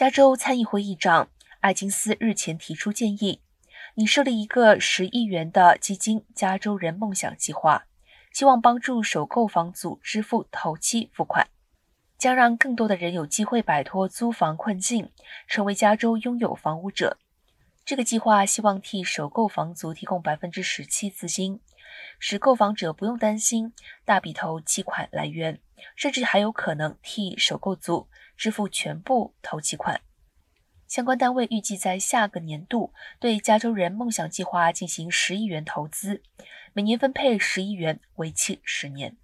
加州参议会议长艾金斯日前提出建议，拟设立一个十亿元的基金——加州人梦想计划，希望帮助首购房族支付头期付款，将让更多的人有机会摆脱租房困境，成为加州拥有房屋者。这个计划希望替首购房族提供百分之十七资金，使购房者不用担心大笔头期款来源，甚至还有可能替首购族支付全部头期款。相关单位预计在下个年度对加州人梦想计划进行十亿元投资，每年分配十亿元，为期十年。